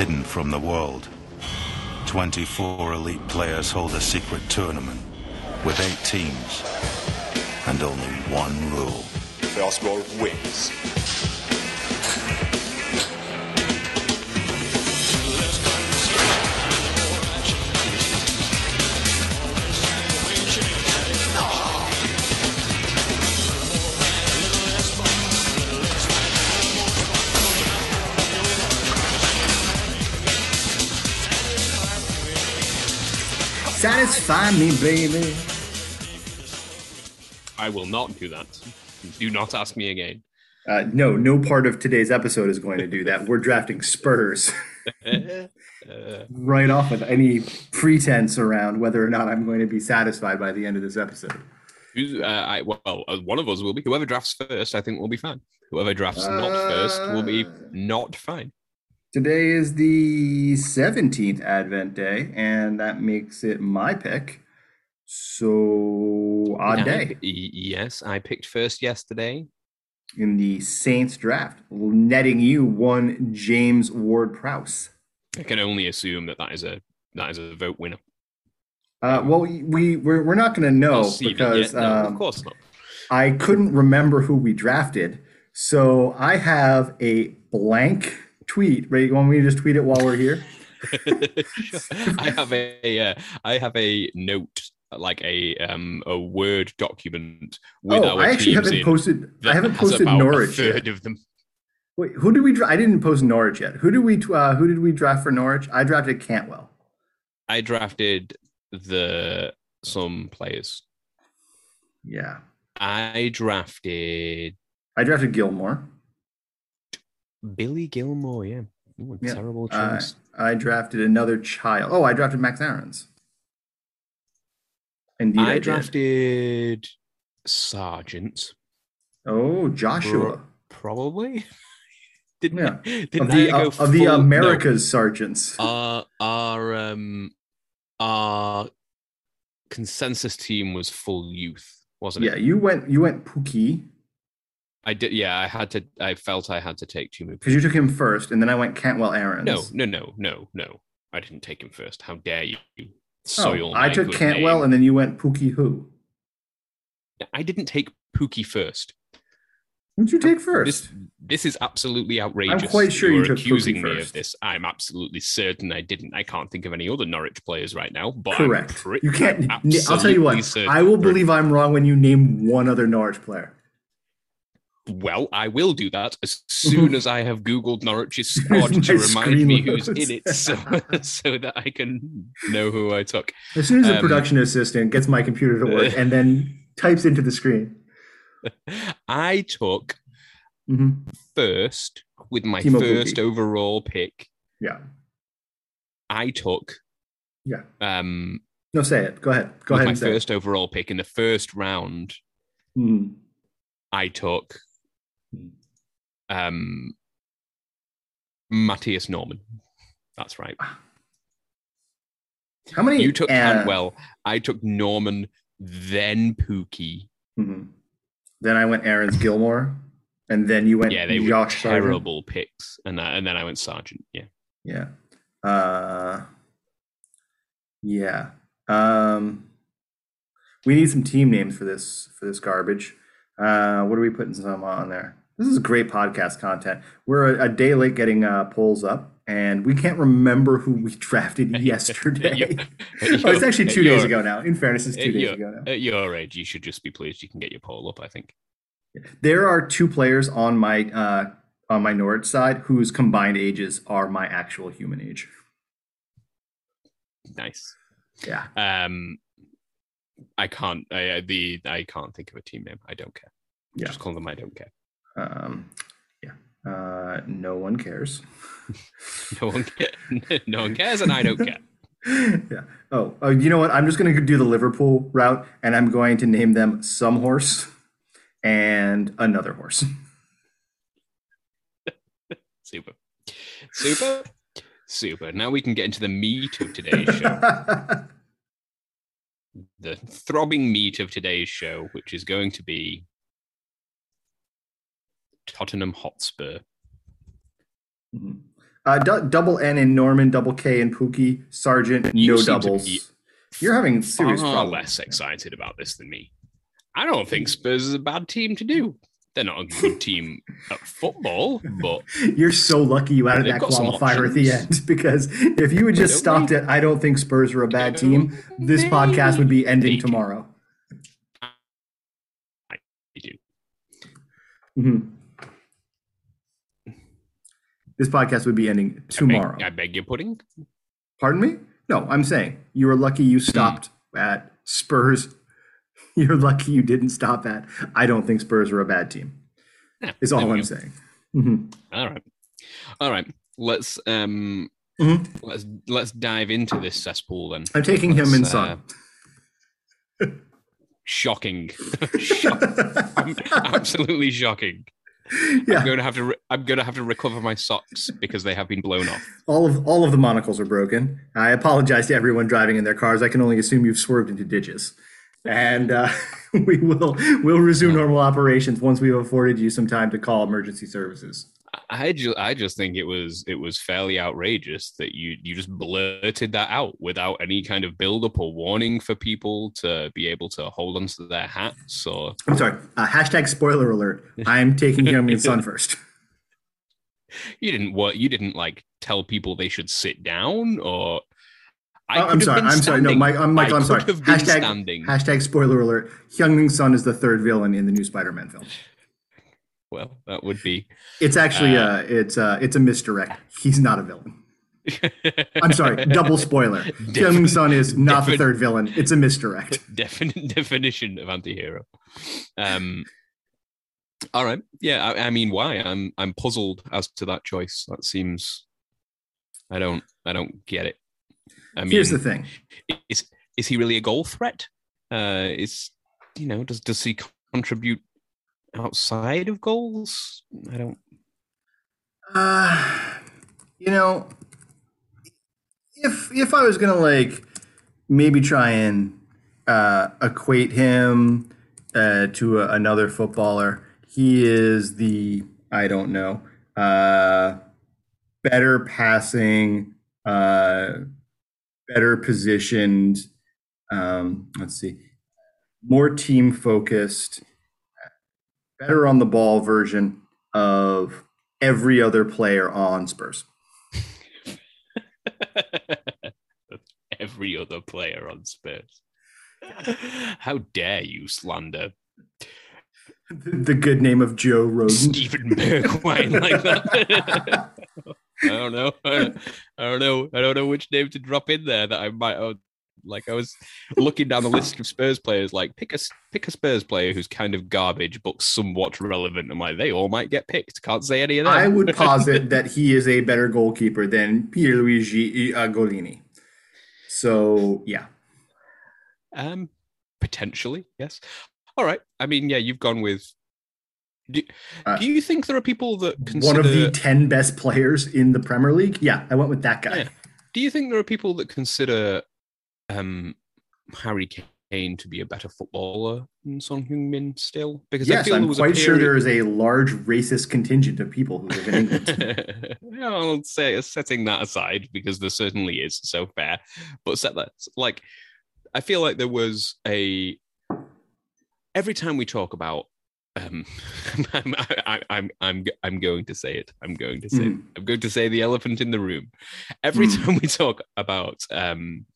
hidden from the world. 24 elite players hold a secret tournament with eight teams and only one rule. Fastball wins. Satisfy me, baby. I will not do that. Do not ask me again. Uh, no, no part of today's episode is going to do that. We're drafting Spurs Uh, right off with any pretense around whether or not I'm going to be satisfied by the end of this episode. uh, I, well, uh, one of us will be. Whoever drafts first, I think, will be fine. Whoever drafts not first will be Uh, not fine. Today is the 17th Advent day, and that makes it my pick. So, odd I- day y- yes, I picked first yesterday. in the Saints draft, netting you one James Ward Prowse. I can only assume that that is a that is a vote winner. Uh, well, we we're, we're not going to know I'll see it because. No, um, of course not. I couldn't remember who we drafted, so I have a blank tweet. Right? You want me to just tweet it while we're here? I have a uh, I have a note like a um a word document with Oh, our I actually haven't posted. I haven't posted Norwich yet. of them. Wait, who did we? Dra- I didn't post Norwich yet. Who did we? Uh, who did we draft for Norwich? I drafted Cantwell. I drafted the some players. Yeah, I drafted I drafted Gilmour. Billy Gilmour. Yeah, Ooh, Yeah, terrible Uh, choice. I drafted another child. Oh, I drafted Max Aarons. Indeed, I, I drafted Sargent. Oh, Joshua. Probably. Didn't Yeah. didn't Of the I uh, of the full- no. America's sergeants. our our um our consensus team was full youth, wasn't yeah, it? Yeah, you went. You went Pukki I did. Yeah, I had to. I felt I had to take two moves. because you took him first, and then I went Cantwell Aarons. No, no, no, no, no. I didn't take him first. How dare you Oh, soil I took Cantwell, name. and then you went Pukki. Who? I didn't take Pukki first. Who did you take first? This this is absolutely outrageous. I'm quite sure you are took accusing Pukki me first. of this. I'm absolutely certain I didn't. I can't think of any other Norwich players right now. But Correct. Pretty, you can't. I'll tell you what. I will believe I'm wrong when you name one other Norwich player. Well, I will do that as soon as I have Googled Norwich's squad to remind me who's in it, so so that I can know who I took. As soon as the Um, production assistant gets my computer to work and then types into the screen. I took hmm first with my Timo first overall pick. Yeah. I took Yeah. um No, say it. Go ahead. Go ahead my first overall pick in the first round. it. Mhm. I took. Um Mathias Normann. That's right. How many? You took uh, Cantwell. I took Normann, then Pukki. mhm. Then I went Aarons Gilmour, and then you went Yeah, they were Josh Sargent. terrible picks, and and then I went Sargent. Yeah, Yeah. Uh, yeah. Um, we need some team names for this for this garbage. Uh, what are we putting some on there? This is great podcast content. We're a, a day late getting uh, polls up, and we can't remember who we drafted yesterday. You- oh, it's actually two days ago now. In fairness, it's two days ago now. at your age, you should just be pleased you can get your poll up. I think. There are two players on my uh, on my Norwich side whose combined ages are my actual human age. Nice. Yeah. Um, I can't. I I- the I can't think of a team name. I don't care. Yeah. Just call them. I don't care. Um, yeah. Uh, no one cares. No one cares. no one cares, and I don't care. yeah. Oh, oh, you know what? I'm just going to do the Liverpool route, and I'm going to name them some horse and another horse. Super. Super. Super. Now we can get into the meat of today's show. the throbbing meat of today's show, which is going to be Tottenham Hotspur. Mhm. Uh, du- double N in Normann, double K in Pukki, Sargent, You no doubles. You're having serious far problems. less excited about this than me. I don't think Spurs is a bad team to do. They're not a good team at football, but You're so lucky you added that qualifier at the end because if you had just stopped it, I don't think Spurs are a bad team. This podcast would be ending tomorrow. they do. Mhm. This podcast would be ending tomorrow. I beg, I beg your pudding. Pardon me? No, I'm saying you were lucky you stopped at Spurs. You're lucky you didn't stop at. I don't think Spurs are a bad team. Yeah, Is all I'm go. saying. Mhm. All right, all right. Let's um, Mhm. let's let's dive into this cesspool then. I'm taking him Let's, in uh, Son. Shocking, Shock- absolutely shocking. Yeah, I'm going to have to. Re- I'm going to have to recover my socks because they have been blown off. all of all of the monocles are broken. I apologize to everyone driving in their cars. I can only assume you've swerved into ditches, and uh, we will we'll resume normal operations once we've afforded you some time to call emergency services. I just, I just think it was, it was fairly outrageous that you, you just blurted that out without any kind of build up or warning for people to be able to hold onto their hats. Or I'm sorry. Uh, hashtag spoiler alert. I'm taking in Son first. you didn't what, you didn't like tell people they should sit down or. I Oh, I'm have sorry. I'm sorry. No. Mike, I'm, Michael, I I'm sorry. could have been Hashtag, standing. hashtag spoiler alert. Heung-min Son is the third villain in the new Spider-Man film. Well, that would be. It's actually Uh, uh, it's uh, it's a misdirect. He's not a villain. I'm sorry. Double spoiler. Heung-min Son is not the third villain. It's a misdirect. Defin- definition of anti-hero. Um, all right, yeah. I, I mean, why? I'm I'm puzzled as to that choice. That seems. I don't. I don't get it. I mean, Here's the thing. is is he really a goal threat? Uh, is you know does does he contribute outside of goals? I don't. Uh, you know, if if I was gonna like maybe try and uh, equate him uh, to a, another footballer, he is the I don't know uh, better passing, uh, better positioned. Um, let's see, more team focused, better on the ball version of every other player on Spurs. Every other player on Spurs. How dare you slander The good name of Joe Rodon. Steven Bergwijn like that? I don't know. I don't know. I don't know which name to drop in there that I might. Oh, like I was looking down the list of Spurs players. Like pick a pick a Spurs player who's kind of garbage but somewhat relevant. I'm like they all might get picked. Can't say any of that. I would posit that he is a better goalkeeper than Pierluigi uh, Gollini. So yeah, Um, potentially, yes. All right. I mean, yeah, you've gone with. Do, Uh, do you think there are people that consider? one of the ten best players in the Premier League. Yeah, I went with that guy. Yeah. Do you think there are people that consider um, Harry Kane to be a better footballer than Son Heung-min still? Because I Yes, feel I'm was quite a sure there is a large racist contingent of people who live in England. I'll say setting that aside because there certainly is. So fair, but set that like I feel like there was a every time we talk about um I'm, I, I'm I'm I'm going to say it. I'm going to say it. Mhm. I'm going to say the elephant in the room. Every Mm. time we talk about um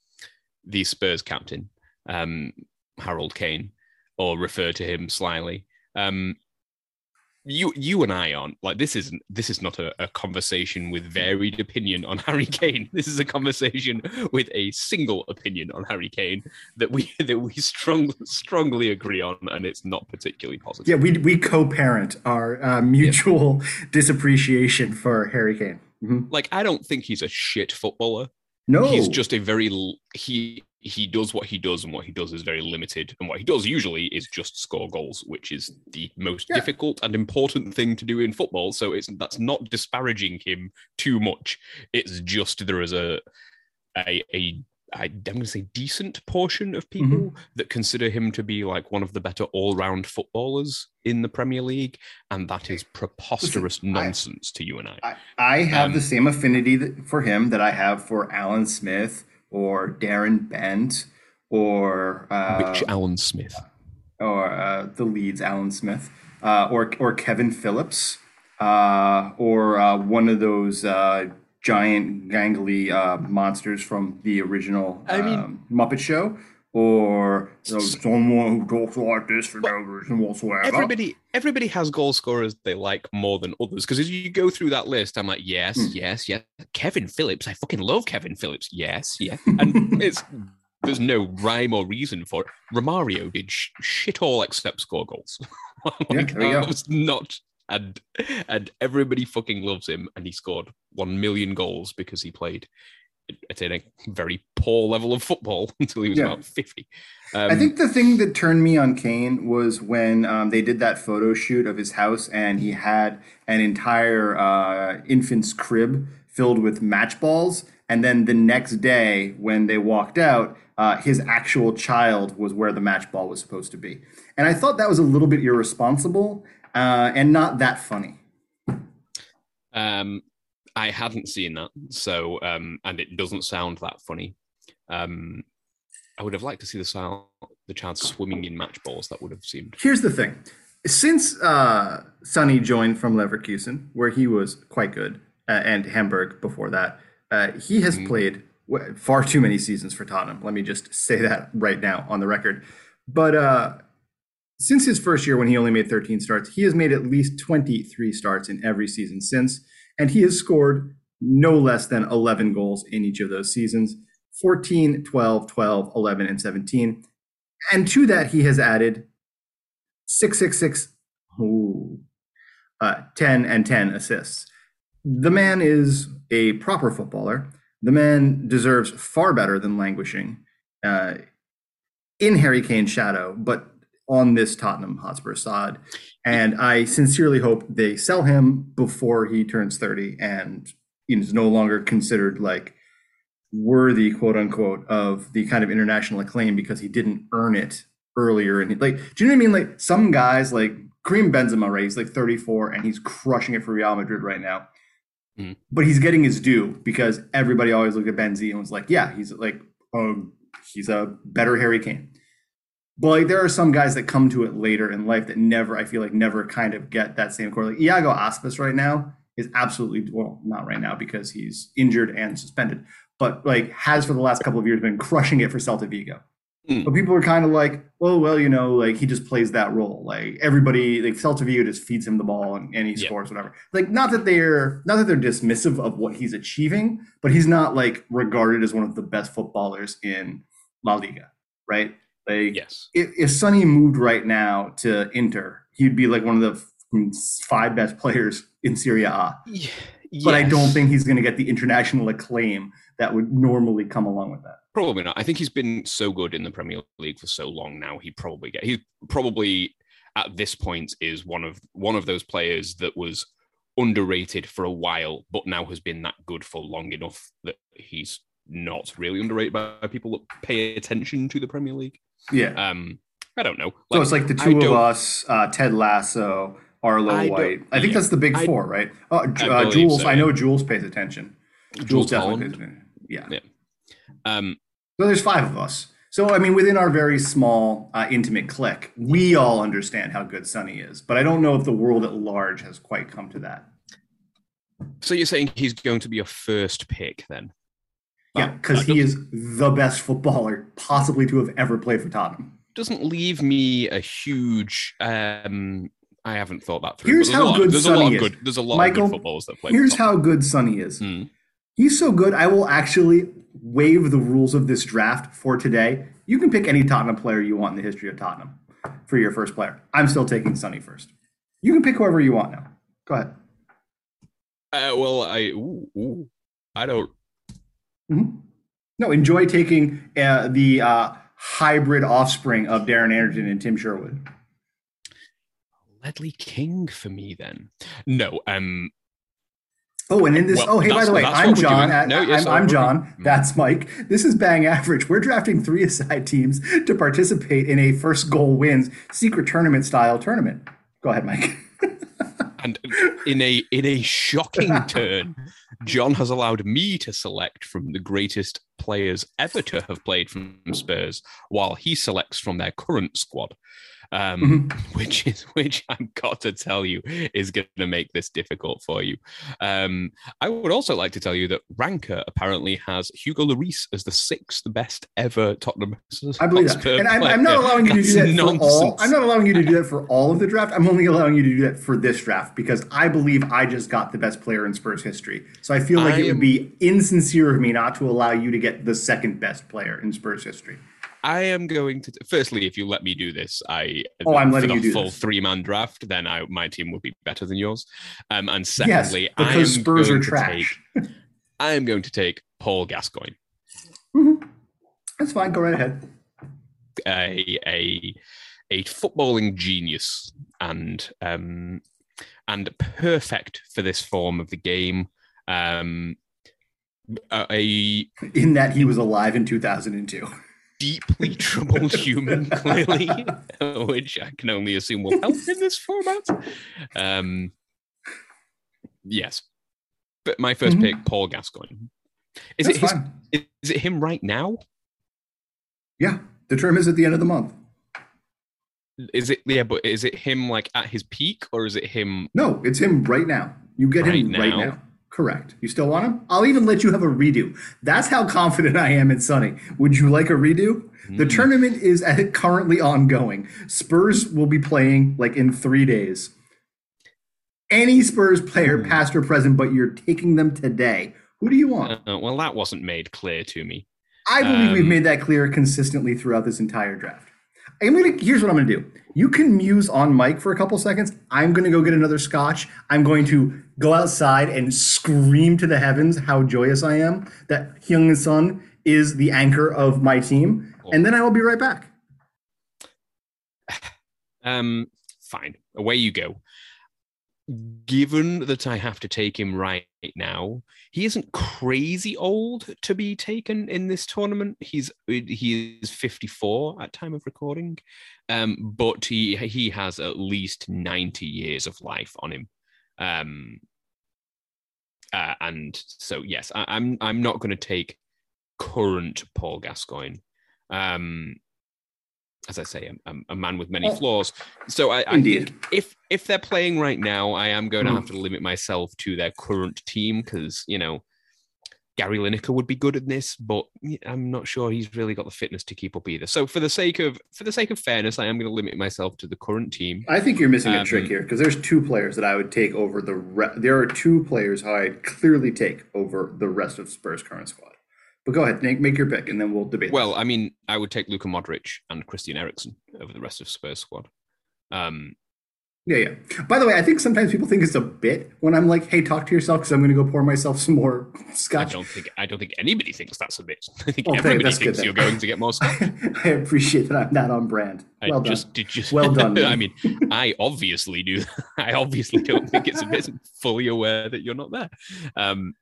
the Spurs captain, um Harold Kane, or refer to him slyly, um you you and I aren't like this isn't this is not a, a conversation with varied opinion on Harry Kane. This is a conversation with a single opinion on Harry Kane that we that we strong, strongly agree on, and it's not particularly positive. yeah, we we co-parent our uh, mutual disappreciation for Harry Kane. Mhm. Like I don't think he's a shit footballer. No, He's just a very he he does what he does, and what he does is very limited. And what he does usually is just score goals, which is the most Yeah. difficult and important thing to do in football. So it's that's not disparaging him too much. It's just there is a a a, I, I'm going to say decent portion of people Mm-hmm. that consider him to be like one of the better all-round footballers in the Premier League, and that is preposterous Listen, I- nonsense to you and I. I, I have Um, the same affinity that, for him that I have for Alan Smith or Darren Bent or uh, Which Alan Smith? or uh, the Leeds Alan Smith uh, or or Kevin Phillips uh, or uh, one of those uh, giant gangly uh, monsters from the original I mean- um, Muppet Show or you know, someone who talks like this for no reason whatsoever. Everybody, everybody has goal scorers they like more than others. Because as you go through that list, I'm like, yes, Hmm. yes, yes. Kevin Phillips, I fucking love Kevin Phillips. Yes, yeah. And it's there's no rhyme or reason for it. Romario did sh- shit all except score goals. Yeah, like, there that go. was not. And and everybody fucking loves him, and he scored one million goals because he played at a very poor level of football until he was Yeah. about fifty. Um, I think the thing that turned me on Kane was when um, they did that photo shoot of his house and he had an entire uh, infant's crib filled with match balls. And then the next day, when they walked out, uh, his actual child was where the match ball was supposed to be. And I thought that was a little bit irresponsible uh, and not that funny. Um, I hadn't seen that, so um, and it doesn't sound that funny. Um, I would have liked to see the child, the child swimming in match balls. That would have seemed. Here's the thing. Since uh, Sonny joined from Leverkusen, where he was quite good, uh, and Hamburg before that, uh, he has played far too many seasons for Tottenham. Let me just say that right now on the record. But uh, since his first year, when he only made 13 starts, he has made at least 23 starts in every season since, and he has scored no less than 11 goals in each of those seasons 14, 12, 12, 11, and 17. And to that, he has added 666, ooh, uh, 10 and 10 assists. The man is a proper footballer. The man deserves far better than languishing uh, in Harry Kane's shadow, but on this Tottenham Hotspur side. And I sincerely hope they sell him before he turns 30 and is no longer considered like worthy, quote unquote, of the kind of international acclaim because he didn't earn it earlier. And like, do you know what I mean? Like some guys, like Karim Benzema, right? He's like 34 and he's crushing it for Real Madrid right now. Mhm. But he's getting his due because everybody always looked at Benzi and was like, yeah, he's like, um, he's a better Harry Kane. But like, there are some guys that come to it later in life that never, I feel like, never kind of get that same core. Like Iago Aspas right now is absolutely well, not right now because he's injured and suspended, but like has for the last couple of years been crushing it for Celta Vigo. Mm. But people are kind of like, well, well, you know, like he just plays that role. Like everybody, like Celta Vigo just feeds him the ball and, and he scores whatever. Like not that they're not that they're dismissive of what he's achieving, but he's not like regarded as one of the best footballers in La Liga, right? Like Yes. if, if Sonny moved right now to Inter, he'd be like one of the five best players in Serie A. Yeah, But I don't think he's going to get the international acclaim that would normally come along with that. Probably not. I think he's been so good in the Premier League for so long now. He probably get. He probably at this point is one of one of those players that was underrated for a while, but now has been that good for long enough that he's not really underrated by people that pay attention to the Premier League. Yeah. Um, I don't know. so it's like the I two of us, uh, Ted Lasso, Arlo I White. I think yeah. that's the big I- four, right? Oh, I uh, Jules. so, I know. Jules pays attention. Jules definitely pays attention. Yeah. Yeah. Um, So there's five of us. So I mean, within our very small, uh, intimate clique, we all understand how good Sonny is. But I don't know if the world at large has quite come to that. so you're saying he's going to be a first pick then? Yeah, because he is the best footballer possibly to have ever played for Tottenham. doesn't leave me a huge. Um, I haven't thought that through. Here's but there's a how lot, good there's a lot Sonny of is. There's a lot Michael, of good footballers that play. Here's how good Sonny is. Mm. He's so good, I will actually waive the rules of this draft for today. You can pick any Tottenham player you want in the history of Tottenham for your first player. I'm still taking Sonny first. You can pick whoever you want now. Go ahead. Uh, well, I ooh, ooh, I don't. Mhm. No, enjoy taking uh, the uh, hybrid offspring of Darren Anderton and Tim Sherwood. Ledley King for me then. No, um, Oh, and in this, Well, oh, hey, by the way, I'm John. I- No, I'm, yes, I'm. John. Mm. That's Mike. This is Bang Average. We're drafting three aside teams to participate in a first goal wins secret tournament style tournament. Go ahead, Mike. And in a in a shocking turn, John has allowed me to select from the greatest players ever to have played from Spurs, while he selects from their current squad. Um, which is which I've got to tell you is going to make this difficult for you. Um, I would also like to tell you that Ranker apparently has Hugo Lloris as the sixth best ever Tottenham. I believe that. And I'm, I'm not allowing you to do That's that for all. I'm not allowing you to do that for all of the draft. I'm only allowing you to do that for this draft because I believe I just got the best player in Spurs history. So I feel like I it would am- be insincere of me not to allow you to get the second best player in Spurs history. I am going to. Firstly, if you let me do this, I Oh, I'm for letting the you do full three man draft. Then I, my team would be better than yours. Um, and Yes, secondly, I am because Spurs going are to trash. Take, I am going to take Paul Gascoigne, That's fine. Go right ahead. a a a footballing genius and um and perfect for this form of the game. Um, a In that he was alive in 2002. Deeply troubled human, clearly, which I can only assume will help in this format. Um, yes, but my 1st Mhm. pick, Paul Gascoigne. Is That's it his, fine. is it him right now? Yeah, the term is at the end of the month. Is it yeah? But is it him like at his peak, or is it him? No, it's him right now. You get him Right right now? Correct. You still want him? I'll even let you have a redo. That's how confident I am in Sonny. Would you like a redo? Hmm. The tournament is at- currently ongoing. Spurs will be playing like in three days. Any Spurs player, Hmm. past or present, but you're taking them today. Who do you want? Uh, well, that wasn't made clear to me. I believe we've um, made that clear consistently throughout this entire draft. I'm gonna. Here's what I'm gonna do. You can muse on Mike for a couple seconds. I'm gonna go get another scotch. I'm going to go outside and scream to the heavens how joyous I am that Hyung Sun is the anchor of my team, and then I will be right back. Um, fine, away you go. Given that I have to take him right now, he isn't crazy old to be taken in this tournament. He's he is 54 at time of recording, um, but he he has at least 90 years of life on him. Um, uh, and so yes, I, I'm I'm not going to take current Paul Gascoigne. Um, as I say, a, a- a man with many Oh. flaws. So I, I Indeed. think if if they're playing right now, I am going to Mhm. have to limit myself to their current team because you know Gary Lineker would be good at this, but I'm not sure he's really got the fitness to keep up either. So for the sake of for the sake of fairness, I am going to limit myself to the current team. I think you're missing a Um, trick here because there's two players that I would take over the. Re- there are two players who I'd clearly take over the rest of Spurs' current squad. But go ahead, make, make your pick, and then we'll debate. Well, I mean, I would take Luka Modric and Christian Eriksen over the rest of Spurs squad. Um, Yeah, yeah. By the way, I think sometimes people think it's a bit when I'm like, "Hey, talk to yourself," because I'm going to go pour myself some more scotch. I don't think I don't think anybody thinks that's a bit. I think Well, everybody thinks you're going to get more scotch. I appreciate that I'm not on brand. I Well done. just did just Well done, I mean, I obviously do. I obviously don't think it's a bit fully aware that you're not there. Um,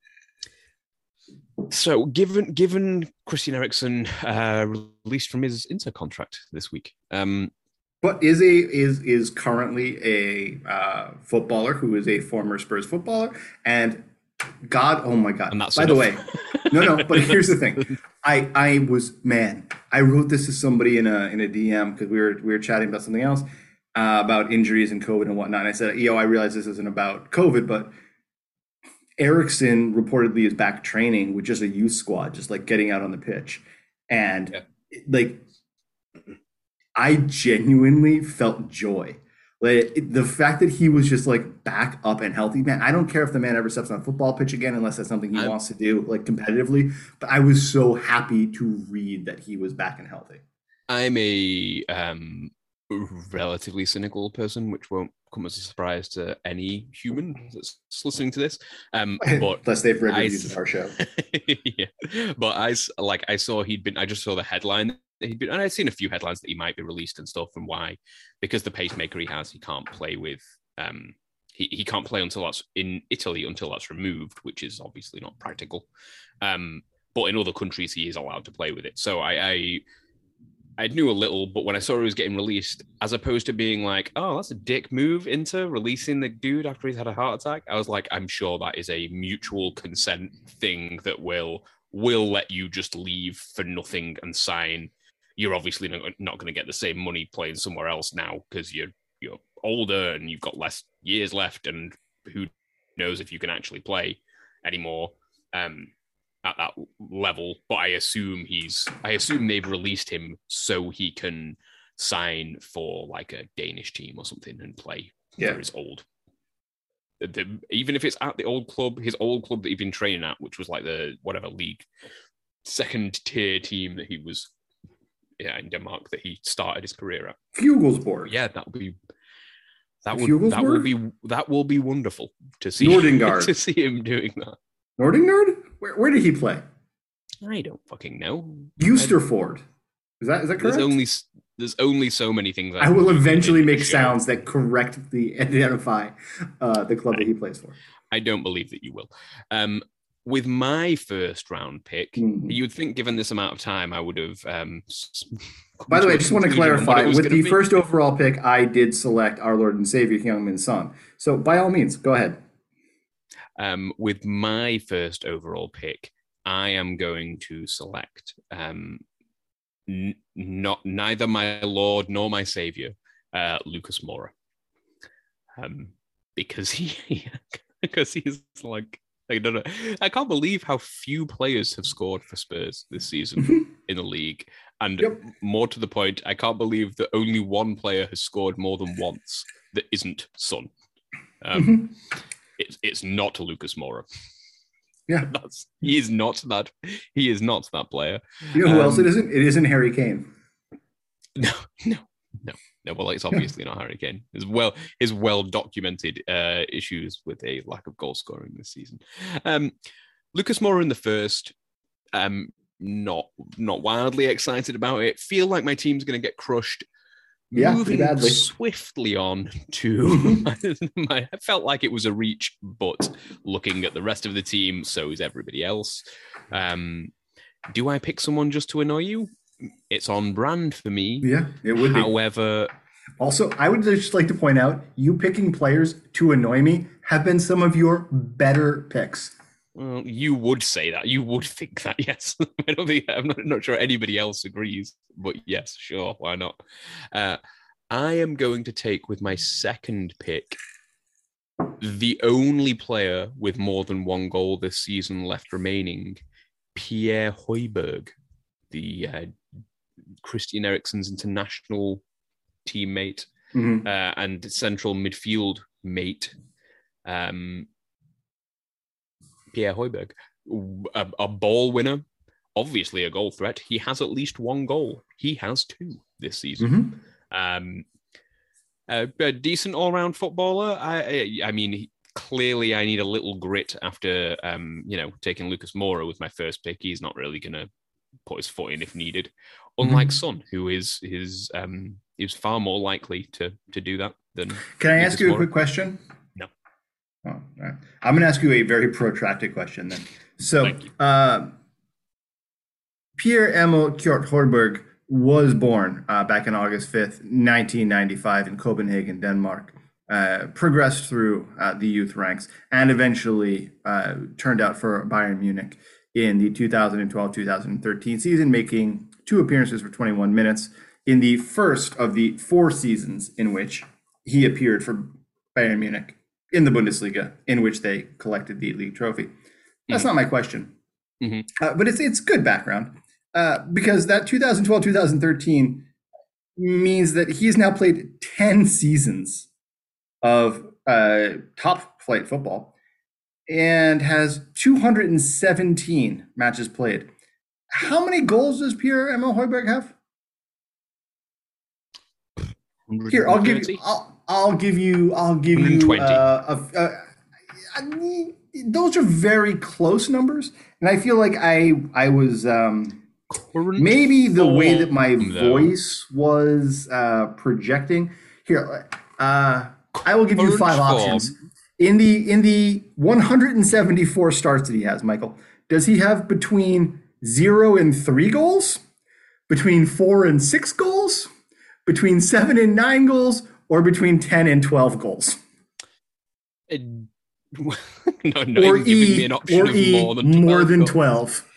so given given Christian Eriksen uh, released from his Inter contract this week, um, But is a is is currently a uh, footballer who is a former Spurs footballer, and God, oh my God! By the way, no, no. But here's the thing: I I was man. I wrote this to somebody in a in a DM because we were we were chatting about something else uh, about injuries and COVID and whatnot. And I said, yo, I realize this isn't about COVID, but Eriksen reportedly is back training with just a youth squad, just like getting out on the pitch, and Yeah. like I genuinely felt joy. Like the fact that he was just like back up and healthy, man. I don't care if the man ever steps on a football pitch again, unless that's something he I'm- wants to do, like competitively. But I was so happy to read that he was back and healthy. I'm a um, relatively cynical person, which won't come as a surprise to any human that's listening to this. Um, but Unless they've read I reviews of our show. yeah, but I like I saw he'd been. I just saw the headline that he'd been, and I'd seen a few headlines that he might be released and stuff. And why? Because the pacemaker he has, he can't play with um, he, he can't play until that's in Italy until that's removed, which is obviously not practical. Um, but in other countries, he is allowed to play with it. So I, I I knew a little, but when I saw he was getting released, as opposed to being like, "Oh, that's a dick move," into releasing the dude after he's had a heart attack, I was like, "I'm sure that is a mutual consent thing that will will let you just leave for nothing and sign. You're obviously not, not going to get the same money playing somewhere else now because you're you're older and you've got less years left, and who knows if you can actually play anymore." Um, at that level, but I assume he's I assume they've released him so he can sign for like a Danish team or something and play Yeah. for his old. The, even if it's at the old club, his old club that he'd been training at, which was like the whatever league second tier team that he was yeah in Denmark that he started his career at. Fugelsborg. Yeah, that would be that would that will be that will be wonderful to see Nordengard. to see him doing that. Nordingard? Where, where did he play? I don't fucking know. Eusterford. Is that is that correct? There's only there's only so many things I will eventually make sounds that correctly identify uh, the club that he plays for. I don't believe that you will. Um, with my first round pick, Mhm. you would think, given this amount of time, I would have. Um, By the way, I just want to conclusion on what clarify with the be. first overall pick, I did select our Lord and Savior, Young Heung-min Son. So by all means, go ahead. Um, with my first overall pick, I am going to select um, n- not neither my Lord nor my Savior, uh, Lucas Moura, um, because he because he's like I don't know. I can't believe how few players have scored for Spurs this season in the league, and Yep. more to the point, I can't believe that only one player has scored more than once that isn't Son. Um, it's it's not Lucas Moura. Yeah. That's he is not that he is not that player. You know who else Um, it isn't? It isn't Harry Kane. No, no, no, no. Well, it's obviously not Harry Kane. His well his well documented uh, issues with a lack of goal scoring this season. Um, Lucas Moura in the first. Um, not not wildly excited about it. Feel like my team's going to get crushed. Yeah, Moving swiftly on to my, I felt like it was a reach, but looking at the rest of the team, so is everybody else. Um, do I pick someone just to annoy you? It's on brand for me. Yeah, it would be. However, Also, I would just like to point out you picking players to annoy me have been some of your better picks. Well, you would say that. You would think that. Yes, I don't think I'm not, not sure anybody else agrees, but yes, sure, why not? Uh, I am going to take with my second pick the only player with more than one goal this season left remaining, Pierre Højbjerg, the uh, Christian Eriksen's international teammate Mhm. uh, and central midfield mate, um, Pierre Højbjerg, a, a ball winner, obviously a goal threat. He has at least one goal. He has two this season. Mhm. Um, a, a decent all-round footballer. I, I, I mean, he- clearly, I need a little grit after, um, you know, taking Lucas Moura with my first pick. He's not really going to put his foot in if needed. Unlike Son, who is is um, is far more likely to to do that than. Can I Lucas ask you a quick question? Oh, all right. I'm going to ask you a very protracted question then. So, uh, Pierre Emil Kordt Højbjerg was born uh, back on August 5th, 1995, in Copenhagen, Denmark. Uh, progressed through uh, the youth ranks and eventually uh, turned out for Bayern Munich in the 2012 2013 season, making two appearances for 21 minutes in the first of the four seasons in which he appeared for Bayern Munich in the Bundesliga, in which they collected the league trophy. That's not my question, Mhm. uh, but it's it's good background uh, because that 2012 2013 means that he's now played 10 seasons of uh, top flight football and has 217 matches played. How many goals does Pierre Emil Højbjerg have? Here, I'll give you. I'll, I'll give you. I'll give you. 120. Uh, a, a, I mean, those are very close numbers, and I feel like I I was um, maybe the way that my voice was uh, projecting. Here, uh, I will give you five options. in the in the 174 starts that he has, Michael, does he have between zero and three goals, between four and six goals, between seven and nine goals, or between 10 and 12 goals? Uh, no, not or even giving me E, an option or of E, more than 12. more than 12.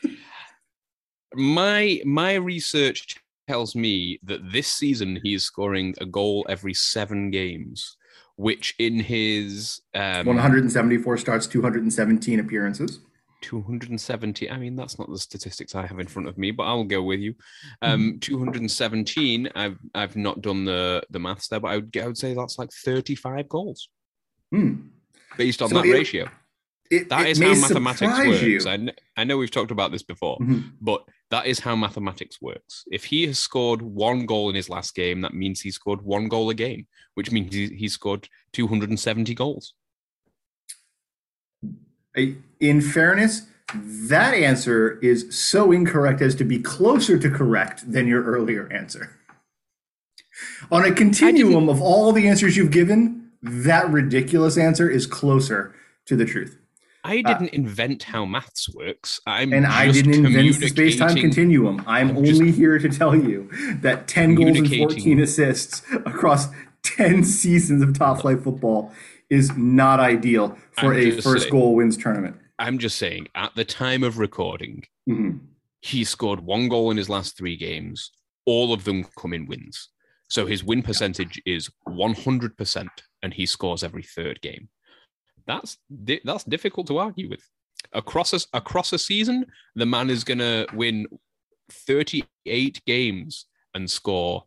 My my research tells me that this season he is scoring a goal every seven games, which in his um, 174 starts, 217 appearances. 270 i mean that's not the statistics i have in front of me but i'll go with you. Um 217 i've i've not done the the maths there but i would, I would say that's like 35 goals. Hmm. based on So that it- ratio. It, That it is how mathematics works. I, kn- I know we've talked about this before Mhm. but that is how mathematics works. If he has scored one goal in his last game that means he scored one goal a game which means he, he scored 270 goals In fairness, that answer is so incorrect as to be closer to correct than your earlier answer. On a continuum of all the answers you've given, that ridiculous answer is closer to the truth. i didn't invent how maths works i'm Uh, And I didn't invent the space time continuum. I'm, I'm only here to tell you that 10 goals and 14 assists across 10 seasons of top flight football is not ideal for I'm a first saying. goal wins tournament. I'm just saying, at the time of recording, Mhm. he scored one goal in his last three games. All of them come in wins. So his win percentage is 100%, and he scores every third game. That's that's difficult to argue with. Across a, across a season, the man is going to win 38 games and score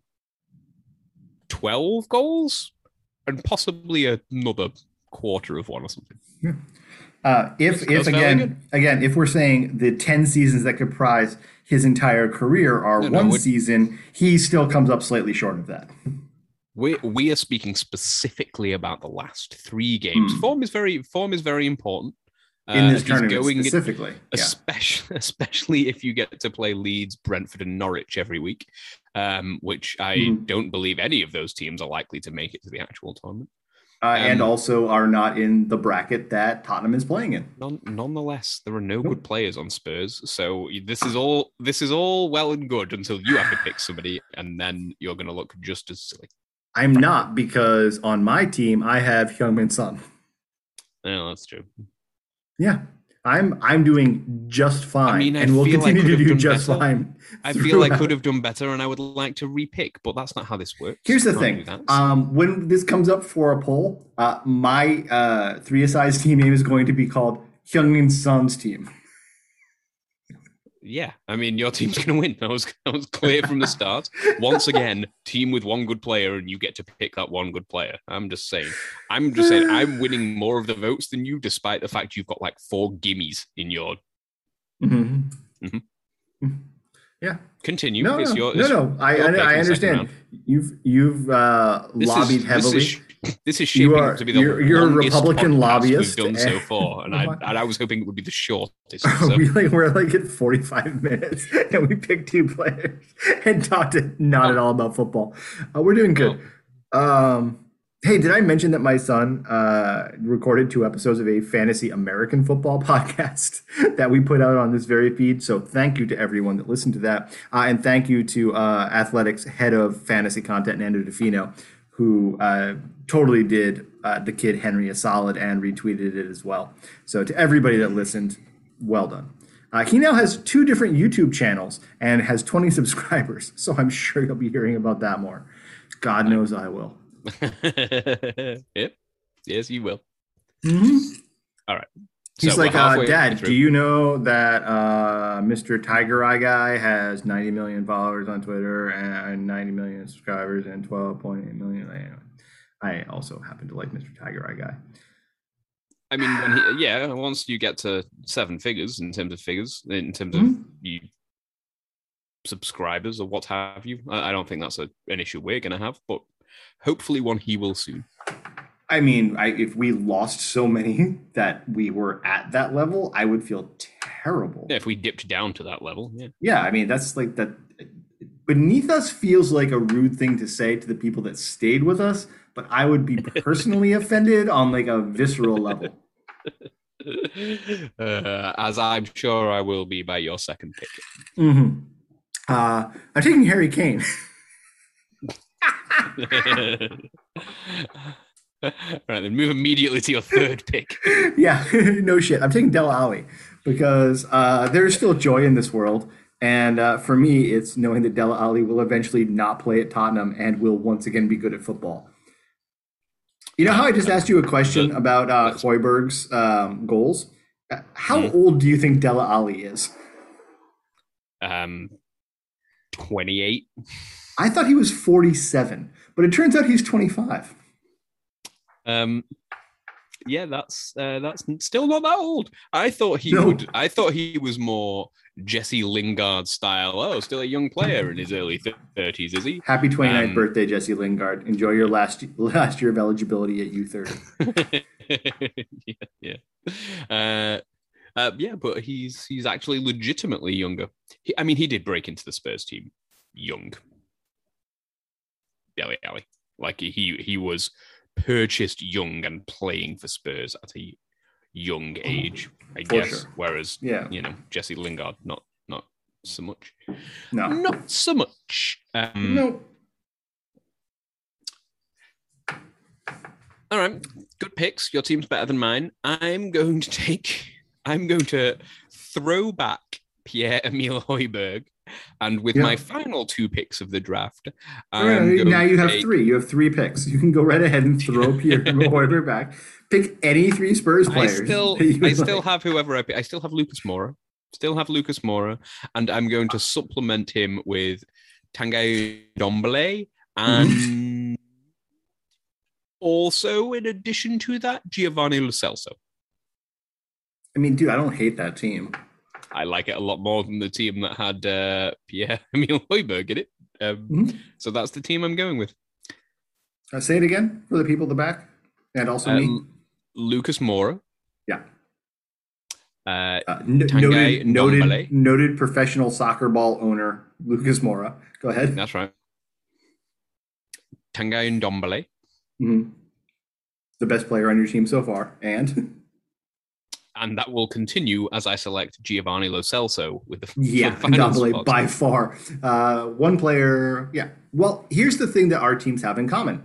12 goals and possibly another quarter of one or something. Uh, if if again again if we're saying the ten seasons that comprise his entire career are No, no, one we're- season, he still comes up slightly short of that. we we are speaking specifically about the last three games. Hmm. Form is very form is very important In Uh, this tournament going in- specifically, yeah. especially especially if you get to play Leeds, Brentford, and Norwich every week, um, which I Mhm. don't believe any of those teams are likely to make it to the actual tournament. uh, and um, also are not in the bracket that Tottenham is playing in. None, nonetheless, there are no Nope. good players on Spurs, so this is all this is all well and good until you have to pick somebody, and then you're going to look just as silly. I'm not because on my team I have Heung-min Son. No, that's true. Yeah, I'm I'm doing just fine, I mean, I and we'll continue could to do just better. fine. I feel I could have done better, and I would like to repick, but that's not how this works. Here's the thing. Um, when this comes up for a poll, uh, my uh, three asides team name is going to be called Heung-min Son's team. Yeah, I mean, your team's going to win. That was that was clear from the start. Once again, team with one good player, and you get to pick that one good player. I'm just saying. I'm just saying. I'm winning more of the votes than you, despite the fact you've got like four gimmies in your. Mm-hmm. Mhm. Yeah. Continue. No, it's no, your, no, it's no. I, your I, I understand. You've you've uh, lobbied is, heavily. Is, this is shaping are- to be the you're- you're a Republican lobbyist, we've done so far, and I and I was hoping it would be the shortest. Oh, So. really? We're like at 45 minutes and we picked two players and talked not at all about football. Uh, we're doing good. Um, hey, did I mention that my son uh, recorded two episodes of a fantasy American football podcast that we put out on this very feed? So thank you to everyone that listened to that. Uh, and thank you to uh, Athletic's head of fantasy content, Nando Di Fino, who uh, totally did uh, the kid Henry a solid and retweeted it as well. So to everybody that listened, well done. Uh, he now has two different YouTube channels and has 20 subscribers. So I'm sure you'll be hearing about that more. God knows I will. yep. Yes, you will. All right. He's So like, uh, Dad, through. do you know that uh, Mr. Tiger Eye Guy has 90 million followers on Twitter and 90 million subscribers and 12.8 million? I also happen to like Mr. Tiger Eye Guy. I mean, when he, yeah, once you get to seven figures in terms of figures, in terms of Mhm. you subscribers or what have you, I, I don't think that's a, an issue we're going to have, but hopefully one he will soon. I mean, I, if we lost so many that we were at that level, I would feel terrible. Yeah, if we dipped down to that level, yeah. Yeah, I mean that's like that. Beneath us feels like a rude thing to say to the people that stayed with us, but I would be personally offended on like a visceral level. uh, as I'm sure I will be by your second pick. Mm-hmm. Uh, I'm taking Harry Kane. right, then move immediately to your third pick. yeah, no shit. I'm taking Dele Alli because uh, there's still joy in this world. And uh, for me, it's knowing that Dele Alli will eventually not play at Tottenham and will once again be good at football. You know how I just asked you a question about uh, Højbjerg's um, goals? Uh, How Mhm. old do you think Dele Alli is? Um, 28. I thought he was 47, but it turns out he's 25. Um, yeah, that's uh, that's still not that old. I thought he No. would. I thought he was more Jesse Lingard style. Oh, still a young player in his early thirties, is he? Happy 29th Um, birthday, Jesse Lingard. Enjoy your last last year of eligibility at U30. yeah, yeah. Uh, uh, yeah, but he's he's actually legitimately younger. He, I mean, he did break into the Spurs team young. Dele Alli. Like he he was purchased young and playing for Spurs at a young age, I For guess. sure. Whereas Yeah. you know Jesse Lingard, not not so much, No. not so much. Um, No. All right, good picks. Your team's better than mine. I'm going to take. I'm going to throw back Pierre Emil Højbjerg, and with Yeah. my final two picks of the draft, right, now you have take- three. You have three picks. You can go right ahead and throw Pierre Højbjerg back. Pick any three Spurs I players. still, I still like. have whoever I pick. I still have Lucas Moura. Still have Lucas Moura, and I'm going to supplement him with Tanguy Ndombele, and also in addition to that, Giovanni Lo Celso. I mean, dude, I don't hate that team. I like it a lot more than the team that had uh, Pierre Emil Højbjerg in it. Um, Mhm. So that's the team I'm going with. Uh, say it again for the people at the back, and also Uh, me. Lucas Moura. Yeah. uh, Uh, n- noted, noted, noted professional soccer ball owner Lucas Moura. Go ahead. that's right. Tanguy Ndombele, Mhm. The best player on your team so far, and and that will continue as I select Giovanni Lo Celso with the yeah, final by far. Uh, one player. Yeah. Well, here's the thing that our teams have in common.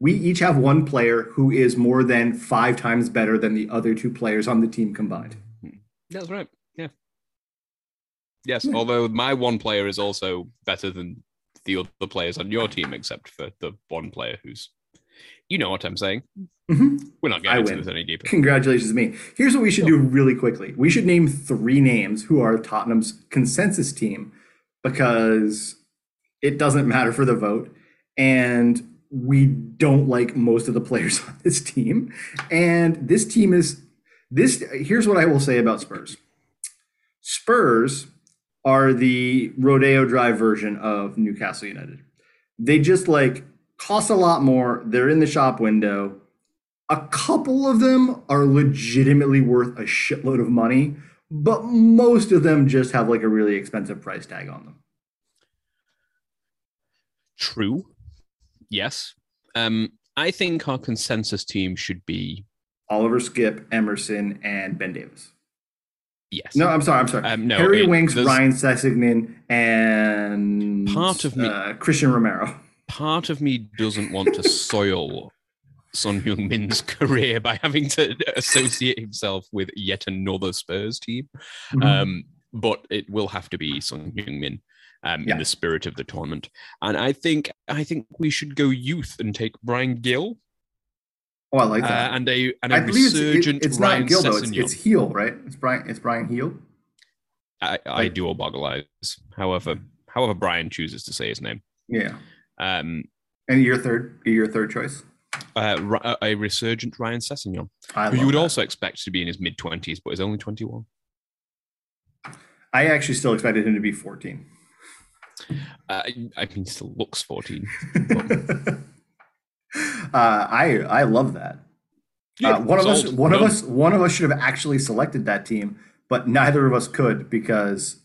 We each have one player who is more than five times better than the other two players on the team combined. That's right. Yeah. Yes, Yeah. although my one player is also better than the other players on your team, except for the one player who's, you know what I'm saying. Mhm. We're not going into this any deeper. Congratulations to me. Here's what we should do really quickly. We should name three names who are Tottenham's consensus team because it doesn't matter for the vote. And we don't like most of the players on this team. And this team is this here's what I will say about Spurs. Spurs are the Rodeo Drive version of Newcastle United. They just like cost a lot more. They're in the shop window a couple of them are legitimately worth a shitload of money, but most of them just have like a really expensive price tag on them. True. Yes. Um, I think our consensus team should be Oliver Skipp, Emerson, and Ben Davies. yes. No, I'm sorry. I'm sorry. Um, no, Harry it- Winks, Ryan Sessegnon, and Part of me- uh, Cristian Romero. Part of me doesn't want to soil Son Heung-min's career by having to associate himself with yet another Spurs team. Mhm. Um, but it will have to be Son Heung-min um, Yeah. in the spirit of the tournament. And I think I think we should go youth and take Bryan Gil oh, I like uh, that. and a and a I it's, it- resurgent it's Ryan not Gil though. It's, it's Heel, right? It's Brian. It's Brian Heel. I, I like- do boggle However, however Brian chooses to say his name. Yeah. Um, And your third, your third choice. uh, a resurgent Ryan Sessegnon, who you would that. also expect to be in his mid twenties, but is only twenty one. I actually still expected him to be 14. Uh, I mean, still looks fourteen. uh, I I love that. Yeah, uh, one of us, one of us, one of us should have actually selected that team, but neither of us could because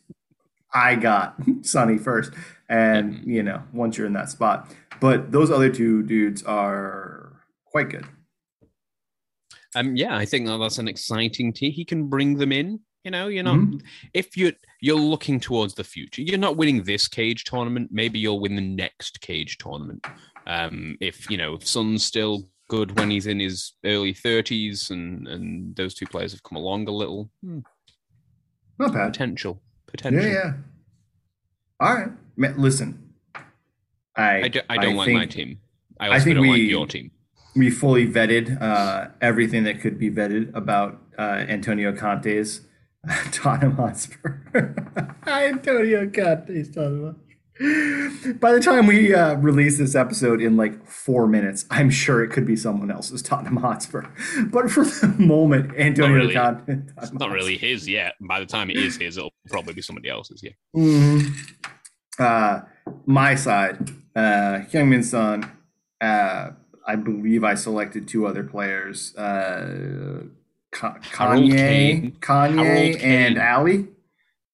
I got Sonny first, and you know, once you're in that spot, but those other two dudes are quite good. Um, yeah, I think that that's an exciting team. He can bring them in. You know, you're not Mhm. if you're you're looking towards the future. You're not winning this cage tournament. Maybe you'll win the next cage tournament. Um, if you know if Son's still good when he's in his early 30s, and and those two players have come along a little, hmm, Not bad. potential, potential. yeah. All right. Ma- Listen, I I, do, I don't like my think team. I I think don't like we- your team. We fully vetted uh, everything that could be vetted about uh, Antonio Conte's Tottenham Hotspur. Antonio Conte's Tottenham. By the time we uh, release this episode in like four minutes, I'm sure it could be someone else's Tottenham Hotspur. But for the moment, Antonio really. Conte. It's not really his yet. By the time it is his, it'll probably be somebody else's. Yeah. Mhm. Uh, my side, uh, Heung-min Son. Uh, I believe I selected two other players. Uh, Ka- Kanye, Kanye, and. Alli.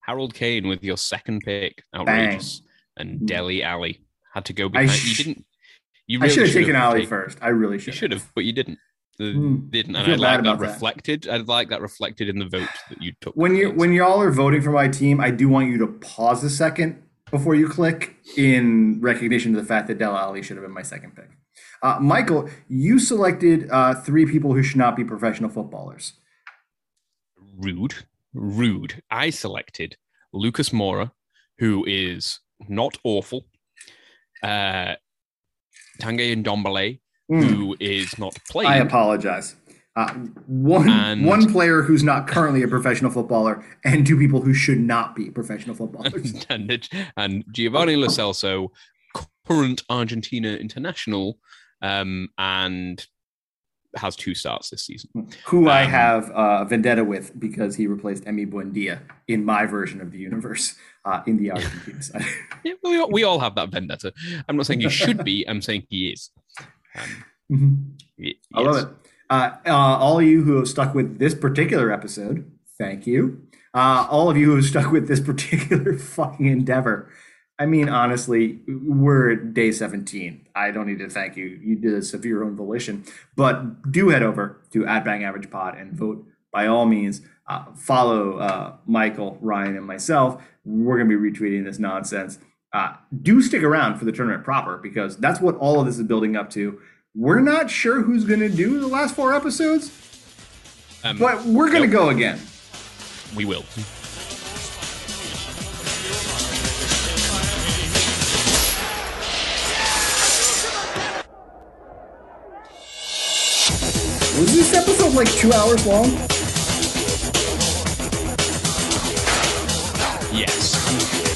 Harold Kane with your second pick, outrageous, and Dele Alli had to go I behind. sh- you didn't. You I should have taken Alli taken- first. I really should. You should. have, but you didn't. Hmm. Didn't, I and I, bad like that about that. reflected. I like that reflected in the vote that you took. When you when y'all are voting for my team, I do want you to pause a second before you click in recognition of the fact that Dele Alli should have been my second pick. Uh, Michael, you selected uh, three people who should not be professional footballers. rude, rude. I selected Lucas Moura, who is not awful. Uh, Tanguy Ndombele, Mm. who is not playing. I apologize. Uh, one And- one player who's not currently a professional footballer, and two people who should not be professional footballers. and, and Giovanni Lo Celso, current Argentina international, um, and has two starts this season. who I Um, have uh, a vendetta with because he replaced Emi Buendia in my version of the universe uh, in the Argentina side. Yeah, we all, we all have that vendetta. I'm not saying he should be. I'm saying he is. Um, Mhm. y- I love it. Uh, uh, all of you who have stuck with this particular episode, thank you. Uh, all of you who have stuck with this particular fucking endeavor. I mean, honestly, we're at day 17. I don't need to thank you. You did this of your own volition. But do head over to at Bang Average Pod and vote by all means. Uh, follow uh, Michael, Ryan, and myself. We're going to be retweeting this nonsense. Uh, do stick around for the tournament proper because that's what all of this is building up to. We're not sure who's going to do the last four episodes, Um, but we're going to go again. we will. Was this episode like two hours long?